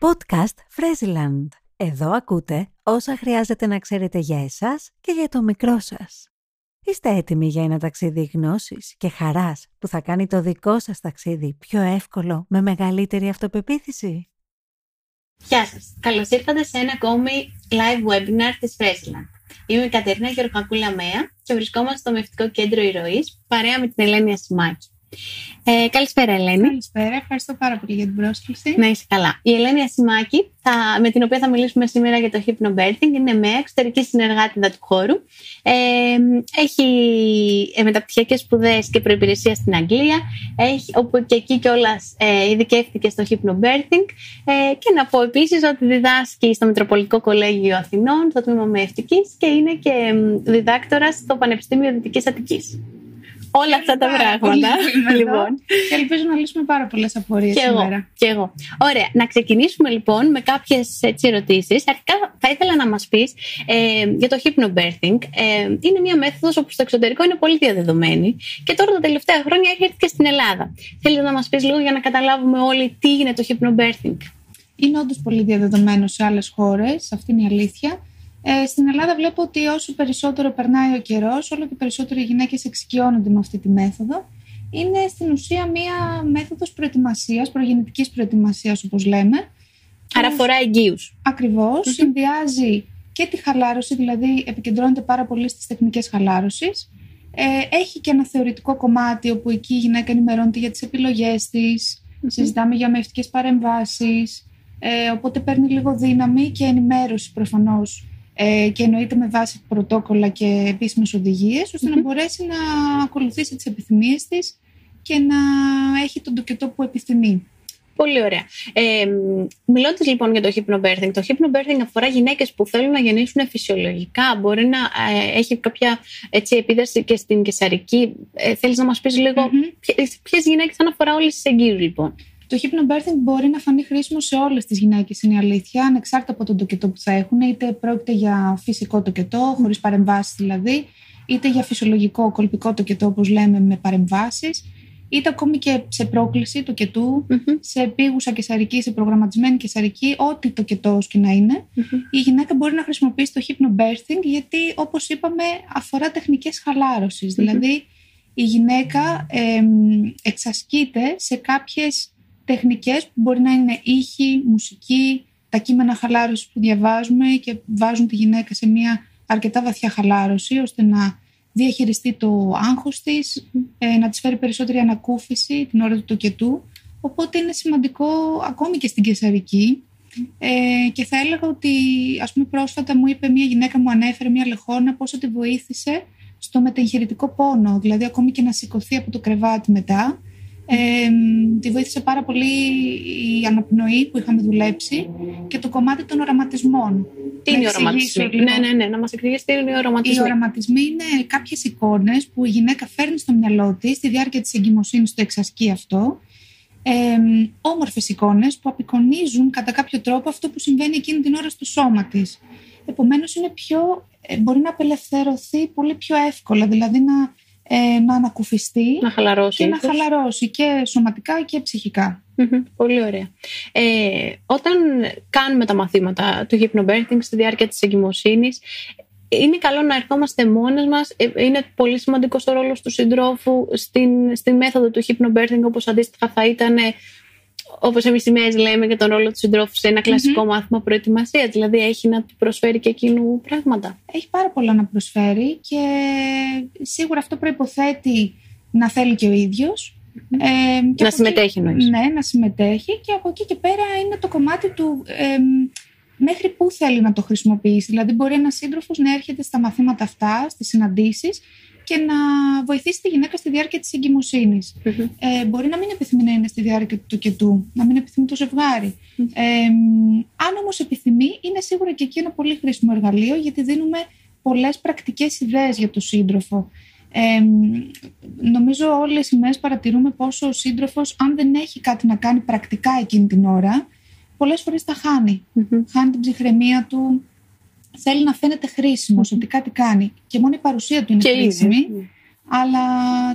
Podcast Fresiland. Εδώ ακούτε όσα χρειάζεται να ξέρετε για εσάς και για το μικρό σας. Είστε έτοιμοι για ένα ταξίδι γνώσης και χαράς που θα κάνει το δικό σας ταξίδι πιο εύκολο με μεγαλύτερη αυτοπεποίθηση; Γεια σας. Καλώς ήρθατε σε ένα ακόμη live webinar της Fresiland. Είμαι η Κατερίνα Γεωργακούλα Μέα και βρισκόμαστε στο Μευτικό Κέντρο Ηρωής παρέα με την Ελένη Ασημάκη. Ε, καλησπέρα, Ελένη. Καλησπέρα, ευχαριστώ πάρα πολύ για την πρόσκληση. Να είσαι καλά. Η Ελένη Ασημάκη, θα, με την οποία θα μιλήσουμε σήμερα για το hypnobirthing, είναι με εξωτερική συνεργάτηδα του χώρου. Ε, έχει ε, μεταπτυχιακέ σπουδές και προπηρεσία στην Αγγλία, έχει, όπου και εκεί κιόλας ε, ειδικεύτηκε στο hypnobirthing. Ε, και να πω επίσης ότι διδάσκει στο Μητροπολιτικό Κολέγιο Αθηνών, στο τμήμα Μευτική και είναι και διδάκτορας στο Πανεπιστήμιο Δυτικής Αττικής όλα αυτά τα πράγματα. λοιπόν. Και ελπίζω να λύσουμε πάρα πολλές απορίες σήμερα. Εγώ, και εγώ. Ωραία. Να ξεκινήσουμε λοιπόν με κάποιες ερωτήσεις. Αρχικά θα ήθελα να μας πεις ε, για το hypnobirthing. Ε, είναι μια μέθοδος όπου στο εξωτερικό είναι πολύ διαδεδομένη και τώρα τα τελευταία χρόνια έχει έρθει και στην Ελλάδα. Θέλεις να μας πεις λίγο για να καταλάβουμε όλοι τι είναι το hypnobirthing. Είναι όντως πολύ διαδεδομένο σε άλλες χώρες, αυτή είναι η αλήθεια. Ε, στην Ελλάδα βλέπω ότι όσο περισσότερο περνάει ο καιρός, όλο και περισσότερο οι γυναίκες εξοικειώνονται με αυτή τη μέθοδο. Είναι στην ουσία μία μέθοδος προετοιμασίας, προγεννητικής προετοιμασίας, όπως λέμε. Άρα αφορά εγγύους. Συνδυάζει και τη χαλάρωση, δηλαδή επικεντρώνεται πάρα πολύ στις τεχνικές χαλάρωσης. Ε, έχει και ένα θεωρητικό κομμάτι όπου εκεί η γυναίκα ενημερώνεται για τις επιλογές της. Συζητάμε για μευτικές παρεμβάσεις. Ε, οπότε παίρνει λίγο δύναμη και ενημέρωση προφανώς ε, και εννοείται με βάση πρωτόκολλα και επίσημες οδηγίες, να μπορέσει να ακολουθήσει τις επιθυμίες της και να έχει τον τοκετό που επιθυμεί. Πολύ ωραία. Ε, Μιλώντας λοιπόν για το hypnobirthing, το hypnobirthing αφορά γυναίκες που θέλουν να γεννήσουν φυσιολογικά. Μπορεί να ε, έχει κάποια έτσι, επίδραση και στην κεσαρική. Ε, Θέλεις να μας πεις λίγο mm-hmm. ποιες γυναίκες αφορά όλες τις εγγύου, λοιπόν; Το hypnobirthing μπορεί να φανεί χρήσιμο σε όλες τις γυναίκες, είναι η αλήθεια, ανεξάρτητα από τον τοκετό που θα έχουν, είτε πρόκειται για φυσικό τοκετό, χωρίς παρεμβάσεις δηλαδή, είτε για φυσιολογικό κολπικό τοκετό, όπως λέμε, με παρεμβάσεις, είτε ακόμη και σε πρόκληση τοκετού, mm-hmm. σε επίγουσα κεσαρική, σε προγραμματισμένη κεσαρική, ό,τι τοκετός και να είναι. Η γυναίκα μπορεί να χρησιμοποιήσει το hypnobirthing, γιατί όπως είπαμε, αφορά τεχνικές Δηλαδή, η γυναίκα ε, εξασκείται σε κάποιες τεχνικές που μπορεί να είναι ήχη, μουσική, τα κείμενα χαλάρωσης που διαβάζουμε και βάζουν τη γυναίκα σε μια αρκετά βαθιά χαλάρωση ώστε να διαχειριστεί το άγχος της, ε, να της φέρει περισσότερη ανακούφιση την ώρα του τοκετού. Οπότε είναι σημαντικό ακόμη και στην κεσαρική ε, και θα έλεγα ότι ας πούμε πρόσφατα μου είπε μια γυναίκα μου ανέφερε μια λεχόνα πόσο τη βοήθησε στο μετεγχειρητικό πόνο, δηλαδή ακόμη και να σηκωθεί από το κρεβάτι μετά ε, τη βοήθησε πάρα πολύ η αναπνοή που είχαμε δουλέψει και το κομμάτι των οραματισμών. Τι είναι οι οραματισμοί, ναι, ναι, ναι, να μας εξηγήσεις τι είναι οι οραματισμοί. Οι οραματισμοί είναι κάποιες εικόνες που η γυναίκα φέρνει στο μυαλό της στη διάρκεια της εγκυμοσύνης, το εξασκεί αυτό. Ε, Όμορφες εικόνες που απεικονίζουν κατά κάποιο τρόπο αυτό που συμβαίνει εκείνη την ώρα στο σώμα της. Επομένως, ε, μπορεί να απελευθερωθεί πολύ πιο εύκολα, δηλαδή να ε, να ανακουφιστεί να χαλαρώσει, και να χαλαρώσει και σωματικά και ψυχικα Πολύ ωραία. Ε, όταν κάνουμε τα μαθήματα του hypnobirthing στη διάρκεια της εγκυμοσύνης, είναι καλό να ερχόμαστε μόνες μας. Ε, είναι πολύ σημαντικός ο ρόλος του συντρόφου στην, στην μέθοδο του hypnobirthing, όπως αντίστοιχα θα ήταν όπως εμείς οι ΜΕΕΣ λέμε για τον ρόλο του συντρόφου σε ένα μάθημα προετοιμασίας. Δηλαδή έχει να του προσφέρει και εκείνου πράγματα. Έχει πάρα πολλά να προσφέρει και σίγουρα αυτό προποθέτει να θέλει και ο ίδιος. Ε, να συμμετέχει εννοείς. Ναι, να συμμετέχει και από εκεί και πέρα είναι το κομμάτι του ε, μέχρι πού θέλει να το χρησιμοποιήσει. Δηλαδή μπορεί ένας σύντροφος να έρχεται στα μαθήματα αυτά, στις συναντήσεις και να βοηθήσει τη γυναίκα στη διάρκεια της εγκυμοσυνη Ε, μπορεί να μην επιθυμεί να είναι στη διάρκεια του τοκετού, να μην επιθυμεί το ζευγάρι. Ε, αν όμως επιθυμεί, είναι σίγουρα και εκεί ένα πολύ χρήσιμο εργαλείο, γιατί δίνουμε πολλές πρακτικές ιδέες για τον σύντροφο. Ε, νομίζω όλες οι μέρες παρατηρούμε πόσο ο σύντροφος αν δεν έχει κάτι να κάνει πρακτικά εκείνη την ώρα πολλές φορές τα χάνει. Χάνει την ψυχραιμία του, θέλει να φαίνεται χρήσιμος, ότι κάτι κάνει. Και μόνο η παρουσία του είναι και χρήσιμη. Αλλά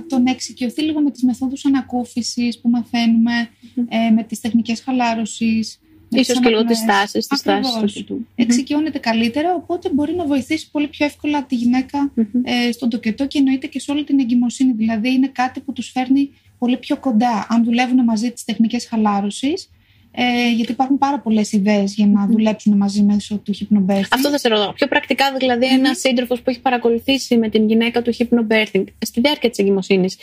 το να εξοικειωθεί λίγο με τις μεθόδους ανακούφισης που μαθαίνουμε, ε, με τις τεχνικές χαλάρωσης, Ίσως και λίγο τις τάσει τη τάση του. Εξοικειώνεται καλύτερα, οπότε μπορεί να βοηθήσει πολύ πιο εύκολα τη γυναίκα ε, στον τοκετό και εννοείται και σε όλη την εγκυμοσύνη. Δηλαδή είναι κάτι που τους φέρνει πολύ πιο κοντά. Αν δουλεύουν μαζί τις τεχνικές χαλάρωσης, ε, γιατί υπάρχουν πάρα πολλές ιδέες για να δουλέψουν μαζί μέσω του hypnobirthing. Αυτό θα σε ρωτώ. Πιο πρακτικά, δηλαδή, mm-hmm. ένας σύντροφος που έχει παρακολουθήσει με την γυναίκα του hypnobirthing στη διάρκεια της εγκυμοσύνης,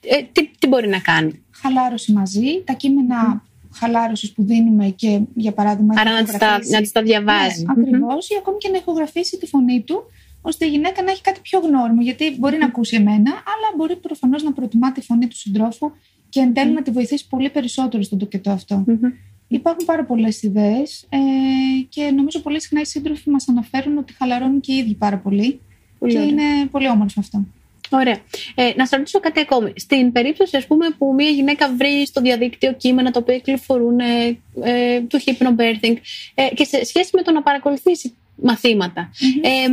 ε, τι, τι μπορεί να κάνει; Χαλάρωση μαζί, τα κείμενα χαλάρωσης που δίνουμε και για παράδειγμα. Άρα να τη τα, διαβάζει. Ναι, ακριβώς, ή ακόμη και να ηχογραφήσει τη φωνή του, ώστε η γυναίκα να έχει κάτι πιο γνώριμο. Γιατί μπορεί να ακούσει εμένα, αλλά μπορεί προφανώς να προτιμά τη φωνή του συντρόφου και εν τέλει να τη βοηθήσει πολύ περισσότερο στον τοκετό αυτό. Υπάρχουν πάρα πολλές ιδέες ε, και νομίζω πολύ συχνά οι σύντροφοι μας αναφέρουν ότι χαλαρώνουν και οι ίδιοι πάρα πολύ. και είναι πολύ όμορφο αυτό. Ωραία. Ε, να σας ρωτήσω κάτι ακόμη. Στην περίπτωση ας πούμε, που μια γυναίκα βρει στο διαδίκτυο κείμενα τα οποία κυκλοφορούν ε, ε, του hypnobirthing ε, και σε σχέση με το να παρακολουθήσει μαθήματα, ε,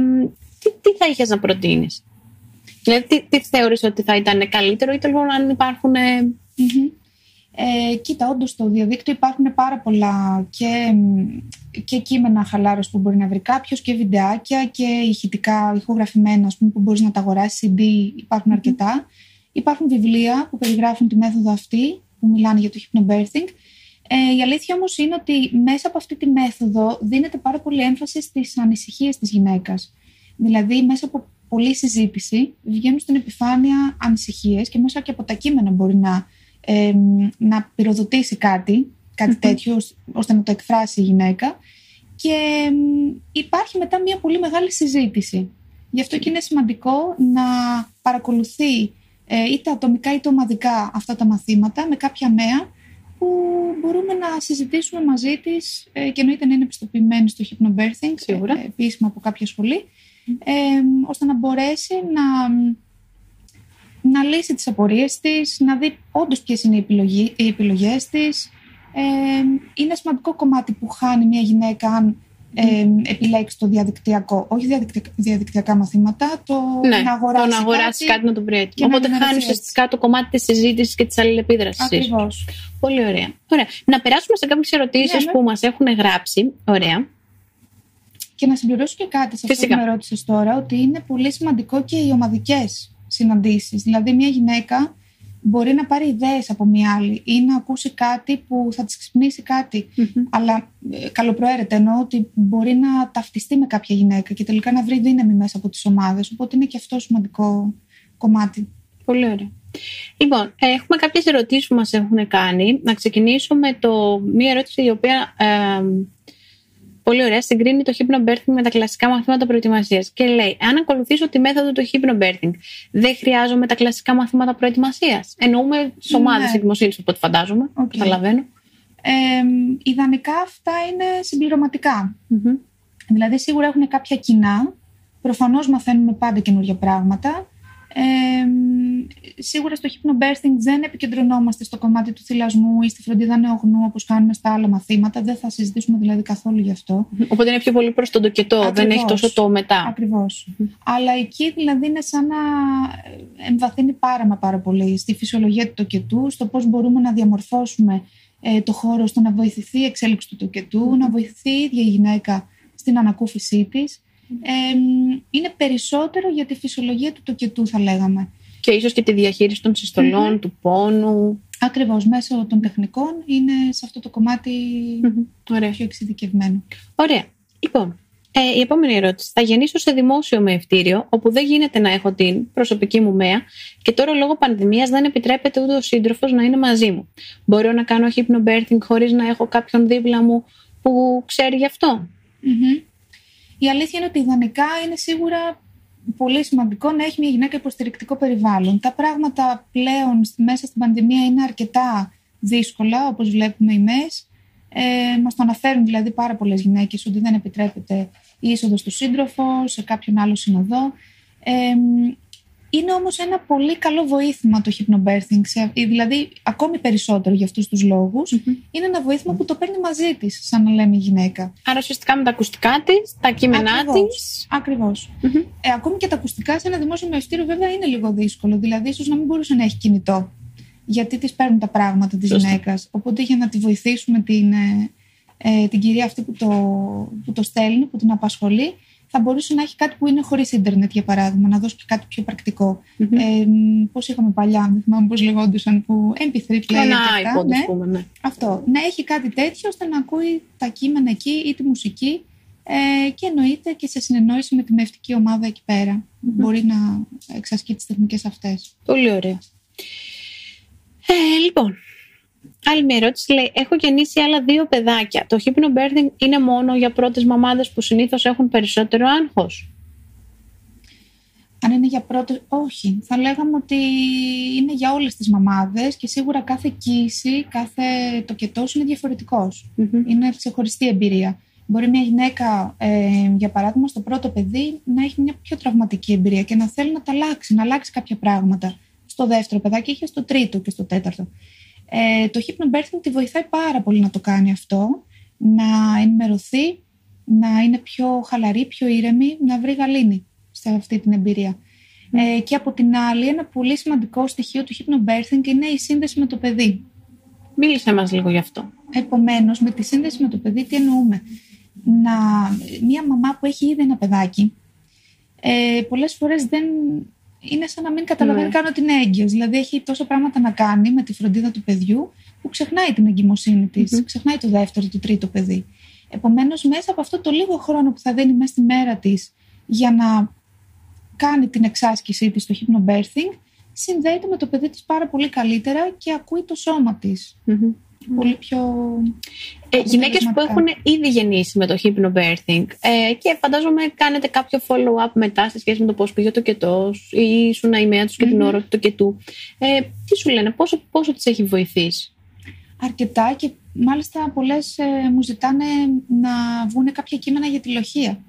τι, τι θα είχες να προτείνεις; Δηλαδή, τι, τι θεωρείς ότι θα ήταν καλύτερο ή τέλος αν υπάρχουν. Ε, ε, κοίτα, όντως στο διαδίκτυο υπάρχουν πάρα πολλά και, και κείμενα χαλάρωση που μπορεί να βρει κάποιος και βιντεάκια και ηχητικά, ηχογραφημένα, ας πούμε, που μπορείς να τα αγοράσεις. CD υπάρχουν αρκετά. Υπάρχουν βιβλία που περιγράφουν τη μέθοδο αυτή, που μιλάνε για το hypnobirthing. Ε, η αλήθεια όμως είναι ότι μέσα από αυτή τη μέθοδο δίνεται πάρα πολύ έμφαση στις ανησυχίες της γυναίκας. Δηλαδή, μέσα από πολλή συζήτηση βγαίνουν στην επιφάνεια ανησυχίες και μέσα και από τα κείμενα μπορεί να να πυροδοτήσει κάτι, κάτι τέτοιο, ώστε να το εκφράσει η γυναίκα. Και υπάρχει μετά μια πολύ μεγάλη συζήτηση. Γι' αυτό και είναι σημαντικό να παρακολουθεί ε, είτε ατομικά είτε ομαδικά αυτά τα μαθήματα με κάποια μέα που μπορούμε να συζητήσουμε μαζί της ε, και εννοείται να είναι επιστοποιημένη στο hypnobirthing, Σίγουρα. Ε, επίσημα από κάποια σχολή, ώστε να μπορέσει να να λύσει τις απορίες της, να δει όντως ποιες είναι οι, επιλογή, οι επιλογές της. Ε, είναι σημαντικό κομμάτι που χάνει μια γυναίκα αν ε, επιλέξει το διαδικτυακό, όχι διαδικτυακά μαθήματα, το ναι, να αγοράσει, το να αγοράσει κάτι, να το βρει Οπότε χάνει ουσιαστικά το κομμάτι της συζήτησης και της αλληλεπίδρασης. Ακριβώς. Πολύ ωραία. ωραία. Να περάσουμε σε κάποιες ερωτήσεις ναι, ναι. που μας έχουν γράψει. Ωραία. Και να συμπληρώσω και κάτι σε αυτό που με ρώτησες τώρα, ότι είναι πολύ σημαντικό και οι ομαδικές συναντήσεις. Δηλαδή μια γυναίκα μπορεί να πάρει ιδέες από μια άλλη ή να ακούσει κάτι που θα της ξυπνήσει Αλλά ε, καλοπροαίρετα εννοώ ότι μπορεί να ταυτιστεί με κάποια γυναίκα και τελικά να βρει δύναμη μέσα από τις ομάδες. Οπότε είναι και αυτό σημαντικό κομμάτι. Πολύ ωραία. Λοιπόν, έχουμε κάποιες ερωτήσεις που μας έχουν κάνει. Να ξεκινήσω με το, μία ερώτηση η οποία ε, πολύ ωραία, συγκρίνει το hypnobirthing με τα κλασικά μαθήματα προετοιμασίας. Και λέει, αν ακολουθήσω τη μέθοδο του hypnobirthing, δεν χρειάζομαι τα κλασικά μαθήματα προετοιμασίας. Εννοούμε σε ομάδες ναι. εκδημοσύνης, από ό,τι φαντάζομαι. Okay. Καταλαβαίνω. Ε, ιδανικά αυτά είναι συμπληρωματικά. Mm-hmm. Δηλαδή, σίγουρα έχουν κάποια κοινά. Προφανώς μαθαίνουμε πάντα καινούργια πράγματα. Ε, σίγουρα στο hypnobirthing δεν επικεντρωνόμαστε στο κομμάτι του θυλασμού ή στη φροντίδα νεογνού όπως κάνουμε στα άλλα μαθήματα. Δεν θα συζητήσουμε δηλαδή καθόλου γι' αυτό. Οπότε είναι πιο πολύ προς τον τοκετό, δεν έχει τόσο το μετά. Ακριβώς. Αλλά εκεί δηλαδή είναι σαν να εμβαθύνει πάρα μα πάρα πολύ στη φυσιολογία του τοκετού, στο πώς μπορούμε να διαμορφώσουμε ε, το χώρο στο να βοηθηθεί η εξέλιξη του τοκετού, να βοηθηθεί η ίδια η γυναίκα στην ανακούφισή της είναι περισσότερο για τη φυσιολογία του τοκετού θα λέγαμε. Και ίσως και τη διαχείριση των συστολων του πόνου. Ακριβώς, μέσω των τεχνικών είναι σε αυτό το κομματι mm-hmm. πιο εξειδικευμένο. Ωραία. Λοιπόν, ε, η επόμενη ερώτηση. Θα γεννήσω σε δημόσιο με ευτήριο, όπου δεν γίνεται να έχω την προσωπική μου μέα και τώρα λόγω πανδημίας δεν επιτρέπεται ούτε ο σύντροφος να είναι μαζί μου. Μπορώ να κάνω hypnobirthing χωρίς να έχω κάποιον δίπλα μου που ξέρει γι' αυτό; Η αλήθεια είναι ότι ιδανικά είναι σίγουρα πολύ σημαντικό να έχει μια γυναίκα υποστηρικτικό περιβάλλον. Τα πράγματα πλέον μέσα στην πανδημία είναι αρκετά δύσκολα, όπως βλέπουμε οι ΜΕΣ. Ε, μας το αναφέρουν δηλαδή πάρα πολλές γυναίκες ότι δεν επιτρέπεται η είσοδος του σύντροφο, σε κάποιον άλλο συνοδό. Ε, είναι όμως ένα πολύ καλό βοήθημα το hypnobirthing, δηλαδή ακόμη περισσότερο για αυτούς τους λογους Είναι ένα βοήθημα που το παίρνει μαζί της, σαν να λέμε η γυναίκα. Άρα ουσιαστικά με τα ακουστικά της, τα κείμενά της. Ακριβώς. Ε, ακόμη και τα ακουστικά σε ένα δημόσιο μεστήριο βέβαια είναι λίγο δύσκολο, δηλαδή ίσως να μην μπορούσε να έχει κινητό. Γιατί τις παίρνουν τα πράγματα της γυναίκας. Οπότε για να τη βοηθήσουμε την, ε, ε, την κυρία αυτή που το, που το στέλνει, που την απασχολεί, θα μπορούσε να έχει κάτι που είναι χωρίς ίντερνετ, για παράδειγμα, να δώσει και κάτι πιο πρακτικό. Mm-hmm. Ε, πώς είχαμε παλιά, δεν θυμάμαι πώς λεγόντουσαν, που MP3 player. Ένα iPod, ναι. πούμε, ναι. Αυτό. Να έχει κάτι τέτοιο ώστε να ακούει τα κείμενα εκεί ή τη μουσική ε, και εννοείται και σε συνεννόηση με τη μευτική ομάδα εκεί πέρα. Mm-hmm. Μπορεί να εξασκεί τις τεχνικές αυτές. Πολύ ωραία. Ε, λοιπόν, Άλλη μια ερώτηση λέει: Έχω γεννήσει άλλα δύο παιδάκια. Το hypnobirthing είναι μόνο για πρώτες μαμάδες που συνήθως έχουν περισσότερο άγχος. Αν είναι για πρώτες, όχι. Θα λέγαμε ότι είναι για όλες τις μαμάδες και σίγουρα κάθε κοίηση, κάθε τοκετός είναι διαφορετικός. Mm-hmm. Είναι ξεχωριστή εμπειρία. Μπορεί μια γυναίκα, ε, για παράδειγμα, στο πρώτο παιδί να έχει μια πιο τραυματική εμπειρία και να θέλει να τα αλλάξει, να αλλάξει κάποια πράγματα. Στο δεύτερο παιδάκι είχε στο τρίτο και στο τέταρτο. Ε, το hypnobirthing τη βοηθάει πάρα πολύ να το κάνει αυτό, να ενημερωθεί, να είναι πιο χαλαρή, πιο ήρεμη, να βρει γαλήνη σε αυτή την εμπειρία. Ε, και από την άλλη, ένα πολύ σημαντικό στοιχείο του hypnobirthing είναι η σύνδεση με το παιδί. Μίλησε μας λίγο γι' αυτό. Επομένως, με τη σύνδεση με το παιδί τι εννοούμε; Να, μια μαμά που έχει ήδη ένα παιδάκι, ε, πολλές φορές δεν είναι σαν να μην καταλαβαίνει ναι. καν ότι είναι έγκυος. Δηλαδή έχει τόσα πράγματα να κάνει με τη φροντίδα του παιδιού που ξεχνάει την εγκυμοσύνη της, mm ξεχνάει το δεύτερο, το τρίτο παιδί. Επομένως, μέσα από αυτό το λίγο χρόνο που θα δίνει μέσα στη μέρα της για να κάνει την εξάσκησή της στο hypnobirthing, συνδέεται με το παιδί της πάρα πολύ καλύτερα και ακούει το σώμα της πολύ πιο. Ε, Γυναίκες που έχουν ήδη γεννήσει με το hypnobirthing ε, και φαντάζομαι κάνετε κάποιο follow-up μετά σε σχέση με το πώς πήγε το κετό ή ήσουν ημέρα τους και την ώρα του το κετού. Ε, τι σου λένε, πόσο, πόσο τις έχει βοηθήσει; Αρκετά και μάλιστα πολλές ε, μου ζητάνε να βγουν κάποια κείμενα για τη λοχεία.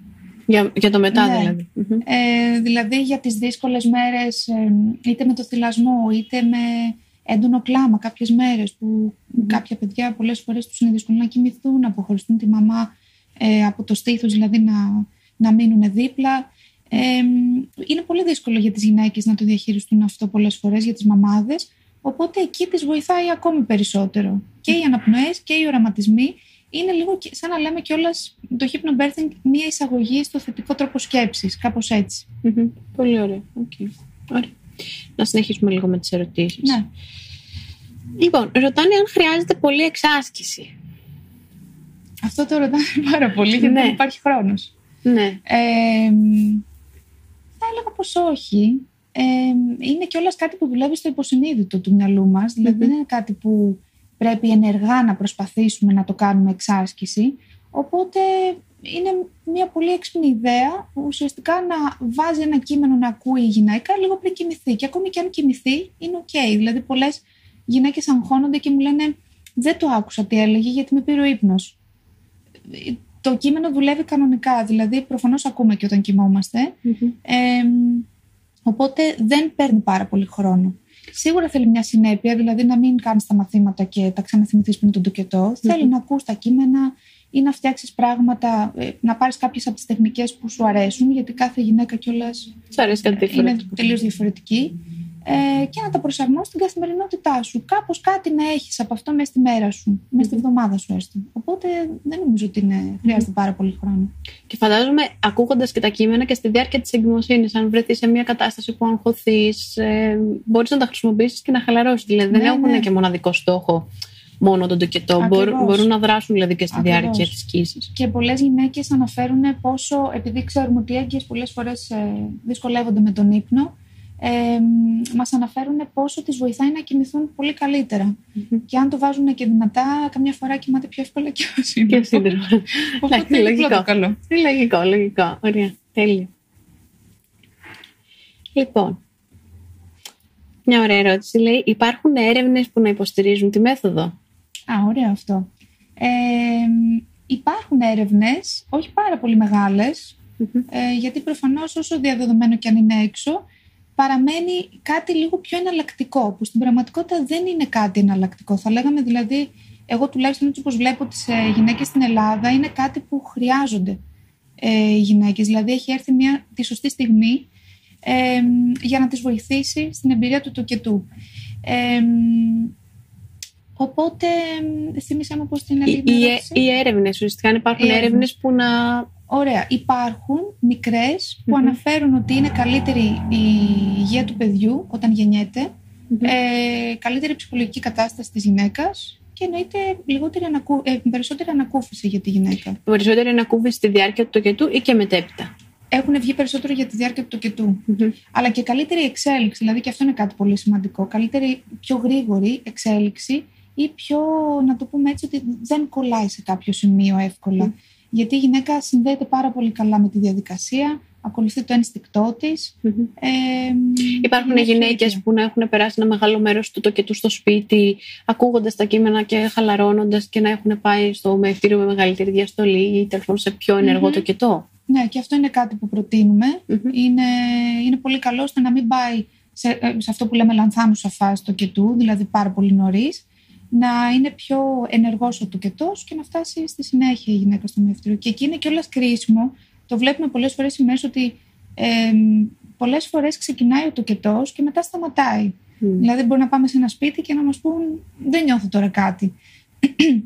Για, για το μετά ναι. δηλαδή. Ε, δηλαδή για τις δύσκολες μέρες ε, είτε με το θυλασμό είτε με έντονο κλάμα κάποιες μέρες που κάποια παιδιά πολλές φορές τους είναι δύσκολο να κοιμηθούν, να αποχωριστούν τη μαμά ε, από το στήθος, δηλαδή να, να μείνουν δίπλα. Ε, είναι πολύ δύσκολο για τις γυναίκες να το διαχειριστούν αυτό πολλές φορές για τις μαμάδες. Οπότε εκεί τις βοηθάει ακόμη περισσότερο. Και οι αναπνοές και οι οραματισμοί είναι λίγο σαν να λέμε κιόλας το hypnobirthing μια εισαγωγή στο θετικό τρόπο σκέψης κάπως Πολύ ωραία. Okay. ωραία να συνεχίσουμε λίγο με τις ερωτήσεις. Ναι. Λοιπόν, ρωτάνε αν χρειάζεται πολύ εξάσκηση. Αυτό το ρωτάνε πάρα πολύ γιατί ναι. δεν υπάρχει χρόνος. Ναι. Ε, θα έλεγα πως όχι. Ε, είναι κιόλας κάτι που δουλεύει στο υποσυνείδητο του μυαλού μας. Δηλαδή δεν είναι κάτι που πρέπει ενεργά να προσπαθήσουμε να το κάνουμε εξάσκηση. Οπότε είναι μια πολύ έξυπνη ιδέα ουσιαστικά να βάζει ένα κείμενο να ακούει η γυναίκα λίγο πριν κοιμηθεί. Και ακόμη και αν κοιμηθεί, είναι OK. Δηλαδή, πολλές γυναίκες αγχώνονται και μου λένε Δεν το άκουσα τι έλεγε γιατί με πήρε ο ύπνος. Το κείμενο δουλεύει κανονικά. Δηλαδή, προφανώς ακούμε και όταν Ε, οπότε δεν παίρνει πάρα πολύ χρόνο. Σίγουρα θέλει μια συνέπεια, δηλαδή να μην κάνει τα μαθήματα και τα ξαναθυμηθείς πριν τον τοκετό. Θέλει να ακούς τα κείμενα, ή να φτιάξεις πράγματα, ε, να πάρεις κάποιες από τις τεχνικές που σου αρέσουν, γιατί κάθε γυναίκα κιόλας είναι τελείως διαφορετική. Ε, και να τα προσαρμόσεις στην καθημερινότητά σου. Κάπως κάτι να έχεις από αυτό μέσα στη μέρα σου, μέσα στη βδομάδα σου έστω. Οπότε δεν νομίζω ότι είναι, χρειάζεται πάρα πολύ χρόνο. Και φαντάζομαι, ακούγοντας και τα κείμενα και στη διάρκεια της εγκυμοσύνης, αν βρεθείς σε μια κατάσταση που αγχωθείς, ε, μπορείς να τα χρησιμοποιήσεις και να χαλαρώσεις. Δηλαδή, δεν ναι, έχουν ναι. και μοναδικό στόχο μόνο τον τοκετό. Μπορούν, μπορούν να δράσουν δηλαδή και στη Ακριβώς. διάρκεια της κοίηση. Και πολλές γυναίκες αναφέρουν πόσο, επειδή ξέρουμε ότι οι έγκυες πολλές φορές ε, δυσκολεύονται με τον ύπνο, ε, μας αναφέρουν πόσο τις βοηθάει να κοιμηθούν πολύ καλύτερα. Mm-hmm. Και αν το βάζουν και δυνατά, καμιά φορά κοιμάται πιο εύκολα και ο σύντροφο. Και ο σύντροφος. Οπότε είναι λογικό. καλό. Λογικό, λογικό. Ωραία. Τέλειο. Λοιπόν, μια ωραία ερώτηση λέει: Υπάρχουν έρευνες που να υποστηρίζουν τη μέθοδο; Α, ωραίο αυτό. Ε, υπάρχουν έρευνες, όχι πάρα πολύ ε, γιατί προφανώς όσο διαδεδομένο και αν είναι έξω, παραμένει κάτι λίγο πιο εναλλακτικό, που στην πραγματικότητα δεν είναι κάτι εναλλακτικό. Θα λέγαμε δηλαδή, εγώ τουλάχιστον έτσι όπως βλέπω τις ε, γυναίκες στην Ελλάδα, είναι κάτι που χρειάζονται ε, οι γυναίκες. Δηλαδή έχει έρθει μια, τη σωστή στιγμή ε, για να τις βοηθήσει στην εμπειρία του τοκετού. Ε, Οπότε, θυμίσαι μου πώς την οι, έλεγε. οι, οι έρευνες, ουσιαστικά αν υπάρχουν Οι έρευνες που να... Ωραία. Υπάρχουν μικρές που Μμμ. αναφέρουν ότι είναι καλύτερη η υγεία του παιδιού όταν γεννιέται, ε, καλύτερη ψυχολογική κατάσταση της γυναίκας και εννοείται λιγότερη ανακού, ε, περισσότερη ανακούφιση για τη γυναίκα. Περισσότερη ανακούφιση στη διάρκεια του τοκετού ή και μετέπειτα; Έχουν βγει περισσότερο για τη διάρκεια του τοκετού. Αλλά και καλύτερη εξέλιξη, δηλαδή και αυτό είναι κάτι πολύ σημαντικό. Καλύτερη, πιο γρήγορη εξέλιξη ή πιο, να το πούμε έτσι, ότι δεν κολλάει σε κάποιο σημείο εύκολα. Μμ. Γιατί η γυναίκα συνδέεται πάρα πολύ καλά με τη διαδικασία, ακολουθεί το ένστικτό της. Ε, Υπάρχουν είναι πιο γυναίκες ίδια. που να έχουν περάσει ένα μεγάλο μέρος του τοκετού στο σπίτι, ακούγοντας τα κείμενα και χαλαρώνοντας και να έχουν πάει στο μεευτήριο με μεγαλύτερη διαστολή ή τέλος πάντων σε πιο ενεργό Μμμ. τοκετό. Ναι, και αυτό είναι κάτι που προτείνουμε. Μμμ. Είναι, είναι πολύ καλό ώστε να μην πάει σε, ε, σε αυτό που λέμε λανθάνουσα φάση το κετού, δηλαδή πάρα πολύ νωρίς, να είναι πιο ενεργός ο τοκετό και να φτάσει στη συνέχεια η γυναίκα στο μεευτήριο. Και εκεί είναι κιόλα κρίσιμο. Το βλέπουμε πολλές φορές οι μέρες ότι ε, πολλές φορές ξεκινάει ο τοκετό και μετά σταματάει. Δηλαδή, μπορεί να πάμε σε ένα σπίτι και να μας πούν: Δεν νιώθω τώρα κάτι.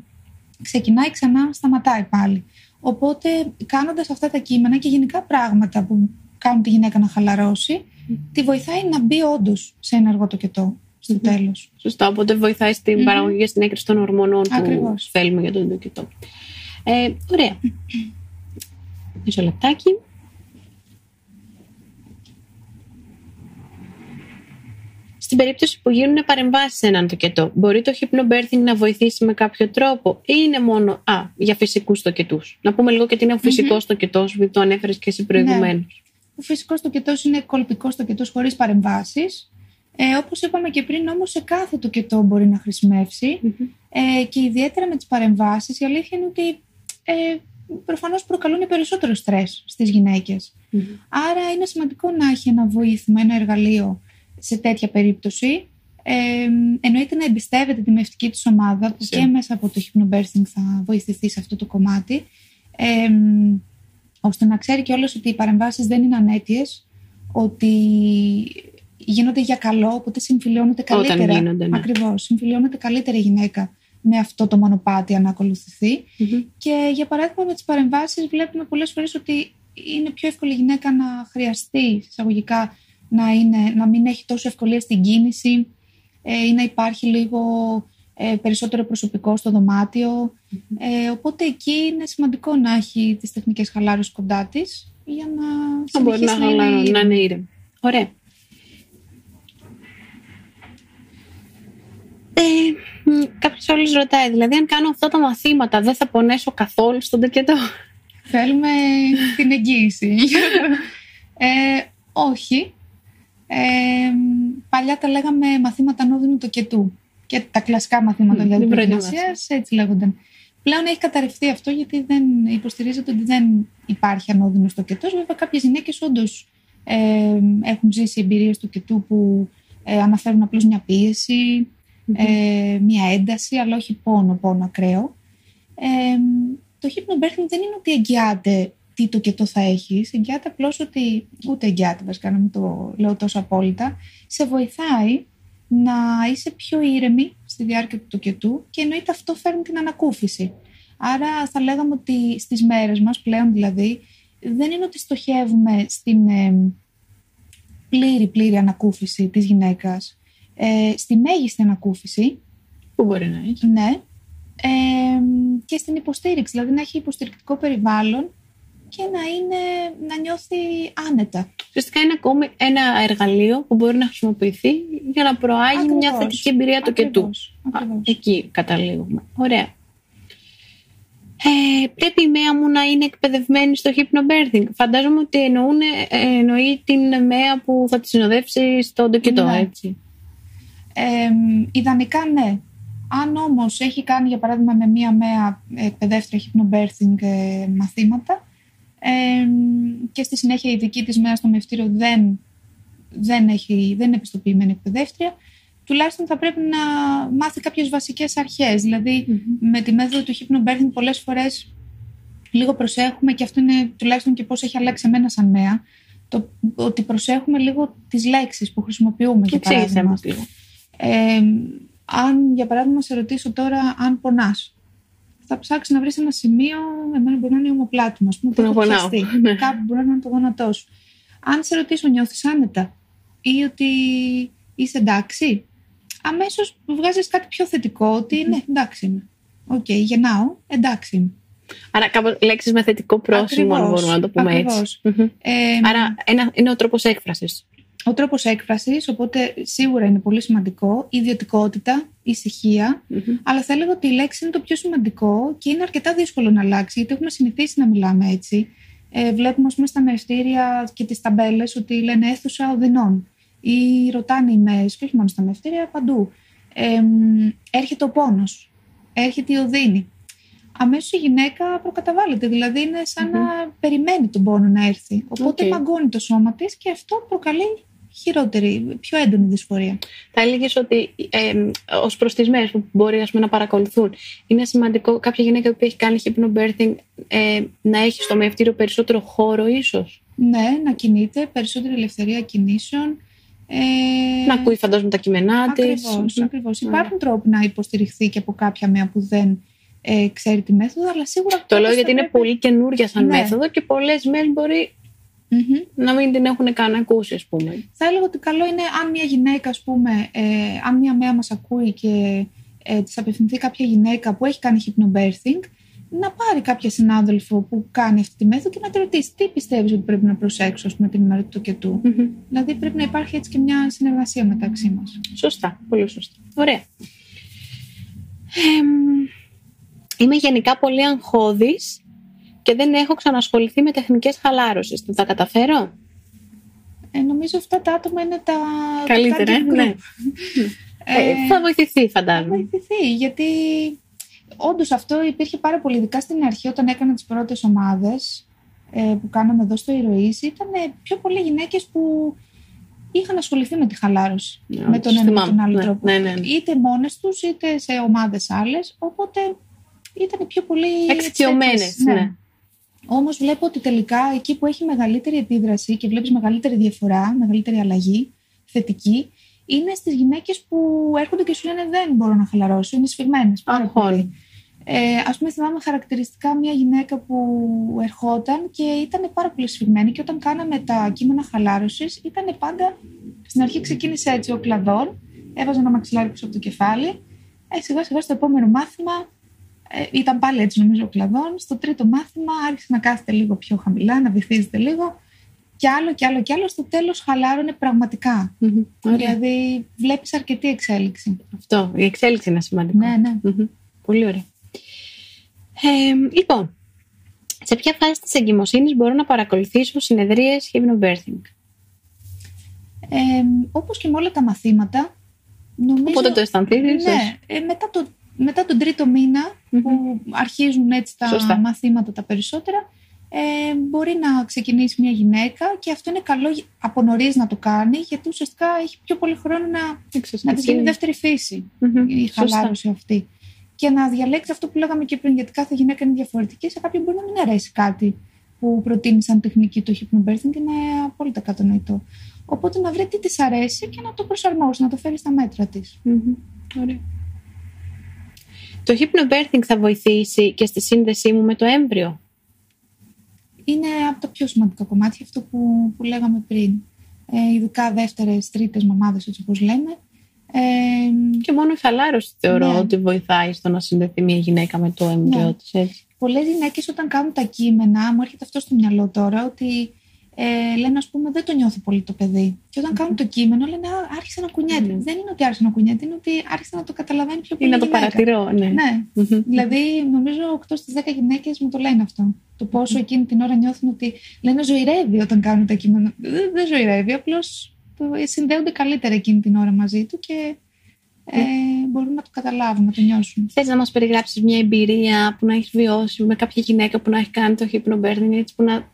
Ξεκινάει ξανά, σταματάει πάλι. Οπότε, κάνοντας αυτά τα κείμενα και γενικά πράγματα που κάνουν τη γυναίκα να χαλαρώσει, τη βοηθάει να μπει όντως σε ένα αργό τοκετό στο Μμμ. τέλος. Σωστά, οπότε βοηθάει στην Μμμ. παραγωγή και στην έκρηση των ορμονών που Ακριβώς. θέλουμε για τον τοκετό. Ε, ωραία. Μισό λεπτάκι. Στην περίπτωση που γίνουν παρεμβάσεις σε έναν τοκετό, μπορεί το hypnobirthing να βοηθήσει με κάποιο τρόπο ή είναι μόνο α, για φυσικούς τοκετού. Να πούμε λίγο και τι είναι ο φυσικός τοκετό, επειδή το ανέφερες και εσύ προηγουμένως. Ο φυσικός τοκετό είναι κολπικός τοκετό χωρίς παρεμβάσεις. Ε, Όπως είπαμε και πριν, όμως σε κάθε τοκετό μπορεί να χρησιμεύσει. Ε, και ιδιαίτερα με τις παρεμβάσεις, η αλήθεια είναι ότι ε, προφανώς προκαλούν περισσότερο στρες στις γυναίκες. Άρα είναι σημαντικό να έχει ένα βοήθημα, ένα εργαλείο σε τέτοια περίπτωση. Ε, εννοείται να εμπιστεύεται τη μευτική της ομάδα που Σίγουρα. και μέσα από το hypnobirthing θα βοηθηθεί σε αυτό το κομμάτι ε, ώστε να ξέρει κιόλας ότι οι παρεμβάσεις δεν είναι ανέτειες ότι γίνονται για καλό οπότε συμφιλιώνεται Όταν καλύτερα γίνονται, ναι. ακριβώς, συμφιλιώνεται καλύτερα η γυναίκα με αυτό το μονοπάτι αν ακολουθηθεί και για παράδειγμα με τις παρεμβάσεις βλέπουμε πολλές φορές ότι είναι πιο εύκολη η γυναίκα να χρειαστεί εισαγωγικά να, είναι, να μην έχει τόσο ευκολία στην κίνηση ε, ή να υπάρχει λίγο ε, περισσότερο προσωπικό στο δωμάτιο. Ε, οπότε εκεί είναι σημαντικό να έχει τις τεχνικές χαλάρωσης κοντά της για να Θα μπορεί να, συνεχίσει χαλαρώ, ήρεμη. να είναι ήρεμη. Ωραία. Ε, Κάποιος άλλος ρωτάει, δηλαδή, αν κάνω αυτά τα μαθήματα, δεν θα πονέσω καθόλου στον τοκετό. Θέλουμε την εγγύηση. ε, όχι. Ε, παλιά τα λέγαμε μαθήματα ανώδυνου τοκετού. Και τα κλασικά μαθήματα Μμ, για την την προετοιμασίας. προετοιμασία έτσι λέγονταν. Πλέον έχει καταρρευτεί αυτό γιατί δεν υποστηρίζεται ότι δεν υπάρχει ανώδυνος τοκετός. Βέβαια, κάποιες γυναίκες όντως ε, έχουν ζήσει εμπειρίες του κετού που ε, αναφέρουν απλώς μια πίεση, ε, μια ένταση, αλλά όχι πόνο, πόνο ακραίο. Ε, το hypnobirthing δεν είναι ότι εγγυάται τι το κετό θα έχεις. Εγγυάται απλώς ότι. Ούτε εγγυάται, βασικά, να μην το λέω τόσο απόλυτα. Σε βοηθάει να είσαι πιο ήρεμη στη διάρκεια του τοκετού και εννοείται αυτό φέρνει την ανακούφιση. Άρα θα λέγαμε ότι στις μέρες μας πλέον δηλαδή δεν είναι ότι στοχεύουμε στην ε, πλήρη πλήρη ανακούφιση της γυναίκας, ε, στη μέγιστη ανακούφιση, Πού μπορεί να έχει. ναι, ε, και στην υποστήριξη, δηλαδή να έχει υποστηρικτικό περιβάλλον και να, είναι, να νιώθει άνετα. Ουσιαστικά είναι ακόμη ένα εργαλείο που μπορεί να χρησιμοποιηθεί για να προάγει μια Ακριβώς. θετική εμπειρία του κετού. Ακριβώς, Α, ακριβώς. Εκεί καταλήγουμε. Ωραία. Ε, πρέπει η ΜΕΑ μου να είναι εκπαιδευμένη στο hypnobirthing. Φαντάζομαι ότι εννοούν, ε, εννοεί την ΜΕΑ που θα τη συνοδεύσει στον τοκετό, Ναι. έτσι. Ε, ιδανικά ναι. Αν όμως έχει κάνει για παράδειγμα με μία μέα εκπαιδεύτρια hypnobirthing ε, μαθήματα ε, και στη συνέχεια η δική της μέα στο μευτήριο δεν, δεν, έχει, δεν είναι επιστοποιημένη εκπαιδεύτρια τουλάχιστον θα πρέπει να μάθει κάποιες βασικές αρχές. Δηλαδή με τη μέθοδο του hypnobirthing πολλές φορές λίγο προσέχουμε και αυτό είναι τουλάχιστον και πώς έχει αλλάξει εμένα σαν μέα το, ότι προσέχουμε λίγο τις λέξεις που χρησιμοποιούμε για Εξήγησέ παράδειγμα. μας λίγο. Ε, Αν, για παράδειγμα, σε ρωτήσω τώρα αν πονάς, θα ψάξεις να βρεις ένα σημείο, εμένα μπορεί να είναι η ομοπλάτη μου, ας πούμε, Που να έχω πονάω. πιαστεί. Ναι. Κάπου μπορεί να είναι το γόνατό σου. Αν σε ρωτήσω, νιώθεις άνετα ή ότι είσαι εντάξει, αμέσως βγάζεις κάτι πιο θετικό, ότι ναι, εντάξει είμαι. Οκ, γεννάω, εντάξει είμαι. Άρα, κάπως λέξεις με θετικό πρόσημο, αν Ακριβώς, μπορούμε να το πούμε ακριβώς. έτσι. Μμμ. Ε, Άρα, ένα, είναι ο τρόπος έκφρασης. Ο τρόπος έκφρασης, οπότε σίγουρα είναι πολύ σημαντικό, η ιδιωτικότητα, η ησυχία, αλλά θα έλεγα ότι η λέξη είναι το πιο σημαντικό και είναι αρκετά δύσκολο να αλλάξει, γιατί έχουμε συνηθίσει να μιλάμε έτσι. Ε, βλέπουμε, ας πούμε, στα μαιευτήρια και τις ταμπέλες ότι λένε αίθουσα ωδίνων ή ρωτάνε οι μαίες, και όχι μόνο στα μαιευτήρια, παντού. Ε, μ, έρχεται ο πόνος, έρχεται η οδύνη. Αμέσως η γυναίκα προκαταβάλλεται, δηλαδή είναι σαν να περιμένει τον πόνο να έρθει. Οπότε Οκ. μαγκώνει το σώμα της και αυτό προκαλεί χειρότερη, πιο έντονη δυσφορία. Θα έλεγες ότι ε, ως προς τις μέρες που μπορεί ας πούμε, να παρακολουθούν, είναι σημαντικό κάποια γυναίκα που έχει κάνει hypnobirthing ε, να έχει στο μευτήριο περισσότερο χώρο, ίσως; Ναι, να κινείται, περισσότερη ελευθερία κινήσεων. Ε, Να ακούει φαντάζομαι τα κείμενά της. Ακριβώς, ακριβώς. Υπάρχουν τρόποι να υποστηριχθεί και από κάποια μέα που δεν ε, ξέρει τη μέθοδο, αλλά σίγουρα... Το κάποιος λέω θα γιατί είναι πρέπει- πολύ καινούρια σαν Ναι. μέθοδο και πολλές μέρε μπορεί Μμμ. να μην την έχουν καν ακούσει, ας πούμε. Θα έλεγα ότι καλό είναι αν μια γυναίκα, ας πούμε, ε, αν μια μέα μας ακούει και ε, της απευθυνθεί κάποια γυναίκα που έχει κάνει hypnobirthing, να πάρει κάποια συνάδελφο που κάνει αυτή τη μέθοδο και να τη ρωτήσει τι πιστεύεις ότι πρέπει να προσέξω, ας πούμε, την ημέρα του τοκετού; Μμμ. Δηλαδή πρέπει να υπάρχει έτσι και μια συνεργασία μεταξύ μας. Σωστά, πολύ σωστά. Ωραία. Εμ, είμαι γενικά πολύ αγχώδης και δεν έχω ξανασχοληθεί με τεχνικές χαλάρωσης. Θα τα καταφέρω; Ε, νομίζω αυτά τα άτομα είναι τα Καλύτερα, target ε, group. ναι. Ε, θα βοηθηθεί, θα φαντάζομαι. βοηθηθεί, γιατί όντως αυτό υπήρχε πάρα πολύ, ειδικά στην αρχή όταν έκανα τις πρώτες ομάδες ε, που κάναμε εδώ στο Ηρωής, ήταν πιο πολλοί γυναίκες που είχαν ασχοληθεί με τη χαλάρωση Ναι, με τον τις ένα ή θυμάμαι. τον άλλο Ναι, τρόπο. ναι, ναι, ναι. Είτε μόνες τους, είτε σε ομάδες άλλες, οπότε ήταν πιο πολύ... Εξοικειωμένες, έτσι, ναι. Όμως βλέπω ότι τελικά εκεί που έχει μεγαλύτερη επίδραση και βλέπεις μεγαλύτερη διαφορά, μεγαλύτερη αλλαγή θετική, είναι στις γυναίκες που έρχονται και σου λένε Δεν μπορώ να χαλαρώσω, είναι σφιγμένες. Αγχώνει. Ε, Α πούμε, θυμάμαι χαρακτηριστικά μια γυναίκα που ερχόταν και ήταν πάρα πολύ σφιγμένη και όταν κάναμε τα κείμενα χαλάρωσης, ήταν πάντα. Στην αρχή ξεκίνησε έτσι ο κλαδόν, έβαζε ένα μαξιλάρι πίσω από το κεφάλι. Ε, σιγά σιγά στο επόμενο μάθημα ε, ήταν πάλι έτσι νομίζω ο κλαδόν. Στο τρίτο μάθημα άρχισε να κάθεται λίγο πιο χαμηλά, να βυθίζεται λίγο. Και άλλο και άλλο και άλλο. Στο τέλος χαλάρωνε πραγματικά. Μμμ. Ωραία. Δηλαδή βλέπεις αρκετή εξέλιξη. Αυτό, η εξέλιξη είναι σημαντικό. Ναι, ναι. Μμμ. Πολύ ωραία. Ε, λοιπόν, σε ποια φάση της εγκυμοσύνης μπορώ να παρακολουθήσω συνεδρίες hypnobirthing; Ε, Όπως και με όλα τα μαθήματα, νομίζω. Οπότε το αισθανθείς, ίσως. Ναι, ε, μετά, το, μετά τον τρίτο μήνα που αρχίζουν έτσι τα Σωστά. μαθήματα τα περισσότερα, ε, μπορεί να ξεκινήσει μια γυναίκα και αυτό είναι καλό γι- από νωρίς να το κάνει, γιατί ουσιαστικά έχει πιο πολύ χρόνο να, να της γίνει δεύτερη φύση Μμμ. η Σωστά. χαλάρωση αυτή. Και να διαλέξει αυτό που λέγαμε και πριν, γιατί κάθε γυναίκα είναι διαφορετική. Σε κάποιον μπορεί να μην αρέσει κάτι που προτείνει σαν τεχνική το hypnobirthing, είναι απόλυτα κατανοητό. Οπότε να βρει τι της αρέσει και να το προσαρμόσει, να το φέρει στα μέτρα της. Μμμ. Ωραία. Το hypnobirthing θα βοηθήσει και στη σύνδεσή μου με το έμβριο; είναι από τα πιο σημαντικά κομμάτια αυτό που, που λέγαμε πριν. Ε, ειδικά δεύτερες, τρίτες μαμάδες, έτσι όπως λέμε. Ε, Και μόνο η χαλάρωση θεωρώ Ναι. ότι βοηθάει στο να συνδεθεί μια γυναίκα με το έμβριο Ναι. της. Έτσι. πολλές γυναίκες όταν κάνουν τα κείμενα, μου έρχεται αυτό στο μυαλό τώρα, ότι ε, λένε ας πούμε δεν το νιώθει πολύ το παιδί. Και όταν κάνουν το κείμενο λένε «Α, άρχισε να κουνιέται. Ναι. Δεν είναι ότι άρχισε να κουνιέται, είναι ότι άρχισε να το καταλαβαίνει πιο Ή πολύ να η το γυναίκα. παρατηρώ, ναι. Ναι. Μμμ. Δηλαδή, νομίζω 8 στις 10 γυναίκες μου το λένε αυτό. Το πόσο εκείνη την ώρα νιώθουν ότι λένε ζωηρεύει όταν κάνουν τα κείμενα. Δεν, δεν ζωηρεύει, απλώς συνδέονται καλύτερα εκείνη την ώρα μαζί του και ε, μπορούν να το καταλάβουν, να το νιώσουν. Θες να μας περιγράψεις μια εμπειρία που να έχεις βιώσει με κάποια γυναίκα που να έχει κάνει το hypnobirthing έτσι που να,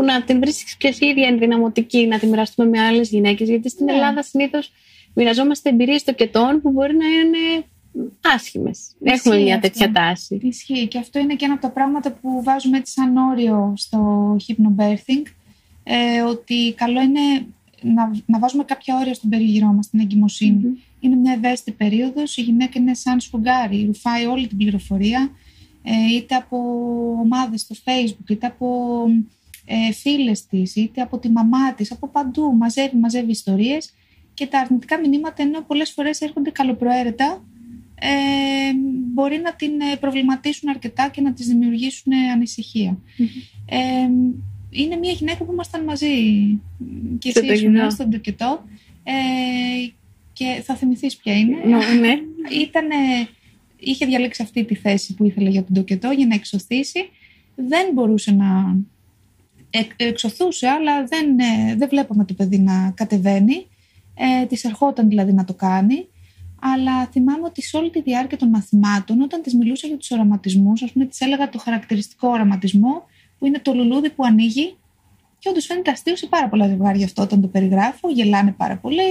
που να την βρίσκεις και εσύ ίδια ενδυναμωτική, να τη μοιραστούμε με άλλες γυναίκες γιατί στην Ναι. Ελλάδα συνήθως μοιραζόμαστε εμπειρίες τοκετών που μπορεί να είναι άσχημες. Έχουμε μια αυτό. τέτοια τάση. Ισχύει και αυτό είναι και ένα από τα πράγματα που βάζουμε έτσι σαν όριο στο hypnobirthing. Ε, ότι καλό είναι να, να βάζουμε κάποια όρια στον περίγυρό μας, στην εγκυμοσύνη. Είναι μια ευαίσθητη περίοδος, η γυναίκα είναι σαν σφουγγάρι, ρουφάει όλη την πληροφορία, ε, είτε από ομάδες στο facebook, είτε από ε, φίλες της, είτε από τη μαμά της, από παντού, μαζεύει, μαζεύει ιστορίες και τα αρνητικά μηνύματα ενώ πολλές φορές έρχονται καλοπροαίρετα ε, μπορεί να την ε, προβληματίσουν αρκετά και να της δημιουργήσουν ανησυχία. Ε, είναι μια γυναίκα που ήμασταν μαζί και εσύ ήσουν στον τοκετό ε, και θα θυμηθείς ποια είναι. Ναι. Ήτανε, είχε διαλέξει αυτή τη θέση που ήθελε για τον τοκετό για να εξωθήσει. Δεν μπορούσε να εξωθούσε, αλλά δεν, ε, δεν βλέπαμε το παιδί να κατεβαίνει. Ε, της ερχόταν δηλαδή να το κάνει. Αλλά θυμάμαι ότι σε όλη τη διάρκεια των μαθημάτων, όταν της μιλούσα για τους οραματισμούς, ας πούμε, της έλεγα το χαρακτηριστικό οραματισμό, που είναι το λουλούδι που ανοίγει. Και όντως φαίνεται αστείο σε πάρα πολλά ζευγάρια αυτό όταν το περιγράφω. Γελάνε πάρα πολύ.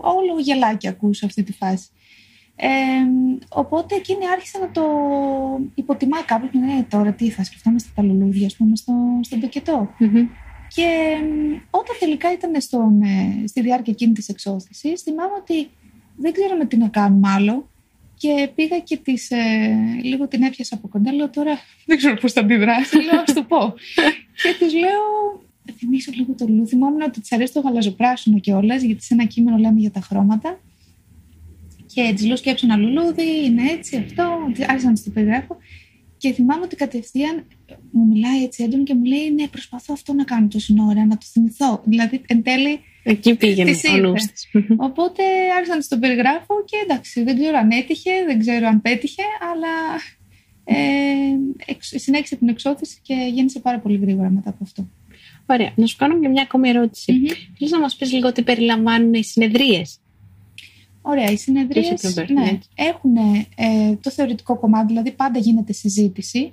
Όλο γελάκι ακού σε αυτή τη φάση. Ε, οπότε εκείνη άρχισε να το υποτιμά κάποιο. Ναι, τώρα τι θα σκεφτόμαστε τα λουλούδια, ας πούμε, στο, στον τοκετο Και όταν τελικά ήταν στον, ε, στη διάρκεια εκείνη της εξώθηση, θυμάμαι ότι δεν ξέραμε τι να κάνουμε άλλο. Και πήγα και της, ε, λίγο την έπιασα από κοντά. Λέω τώρα δεν ξέρω πώς θα αντιδράσει. λέω, ας το πω. και της λέω, θυμίσω λίγο το λουλούδι. Θυμόμουν ότι της αρέσει το γαλαζοπράσινο κιόλας, γιατί σε ένα κείμενο λέμε για τα χρώματα. Και της λέω σκέψω ένα λουλούδι, είναι έτσι, αυτό. Άρχισα να της το περιγράφω. Και θυμάμαι ότι κατευθείαν μου μιλάει έτσι έντονο και μου λέει: Ναι, προσπαθώ αυτό να κάνω τόση ώρα, να το θυμηθώ. Δηλαδή, εν τέλει. Εκεί πήγαινε ο νους Οπότε άρχισα να της το περιγράφω και εντάξει, δεν ξέρω αν έτυχε, δεν ξέρω αν πέτυχε, αλλά ε, συνέχισε την εξώθηση και γέννησε πάρα πολύ γρήγορα μετά από αυτό. Ωραία. Να σου κάνω και μια ακόμη ερώτηση. Mm-hmm. να μας πεις λίγο τι περιλαμβάνουν οι συνεδρίες; Ωραία, οι συνεδρίες ναι, έχουν ε, το θεωρητικό κομμάτι, δηλαδή πάντα γίνεται συζήτηση.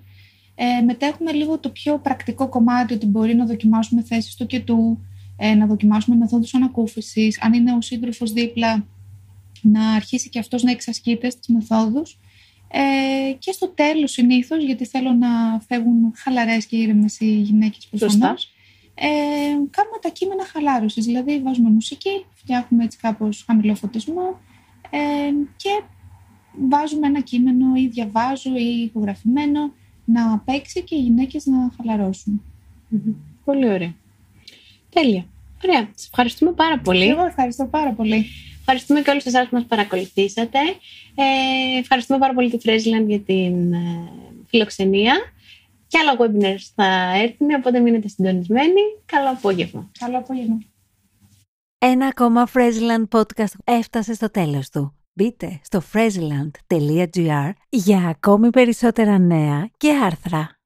Ε, μετά έχουμε λίγο το πιο πρακτικό κομμάτι, ότι μπορεί να δοκιμάσουμε θέσεις του κετού, ε, να δοκιμάσουμε μεθόδους ανακούφισης, αν είναι ο σύντροφος δίπλα, να αρχίσει και αυτός να εξασκείται στις μεθόδους. Ε, και στο τέλος συνήθως, γιατί θέλω να φεύγουν χαλαρές και ήρεμες οι γυναίκες προφανώς, ε, κάνουμε τα κείμενα χαλάρωσης, δηλαδή βάζουμε μουσική, φτιάχνουμε έτσι κάπως χαμηλό φωτισμό ε, και βάζουμε ένα κείμενο ή διαβάζω ή ηχογραφημένο να παίξει και οι γυναίκες να χαλαρωσουν Πολύ ωραία. Τέλεια. Ωραία. Σας ευχαριστούμε πάρα πολύ. Εγώ ευχαριστώ πάρα πολύ. Ευχαριστούμε και όλους εσάς που μας παρακολουθήσατε. Ε, ευχαριστούμε πάρα πολύ τη Φρέζιλαν για την ε, φιλοξενία. Και άλλα webinars θα έρθουν, οπότε μείνετε συντονισμένοι. Καλό απόγευμα. Καλό απόγευμα. Ένα ακόμα Freshland podcast έφτασε στο τέλος του. Μπείτε στο freshland.gr για ακόμη περισσότερα νέα και άρθρα.